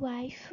wife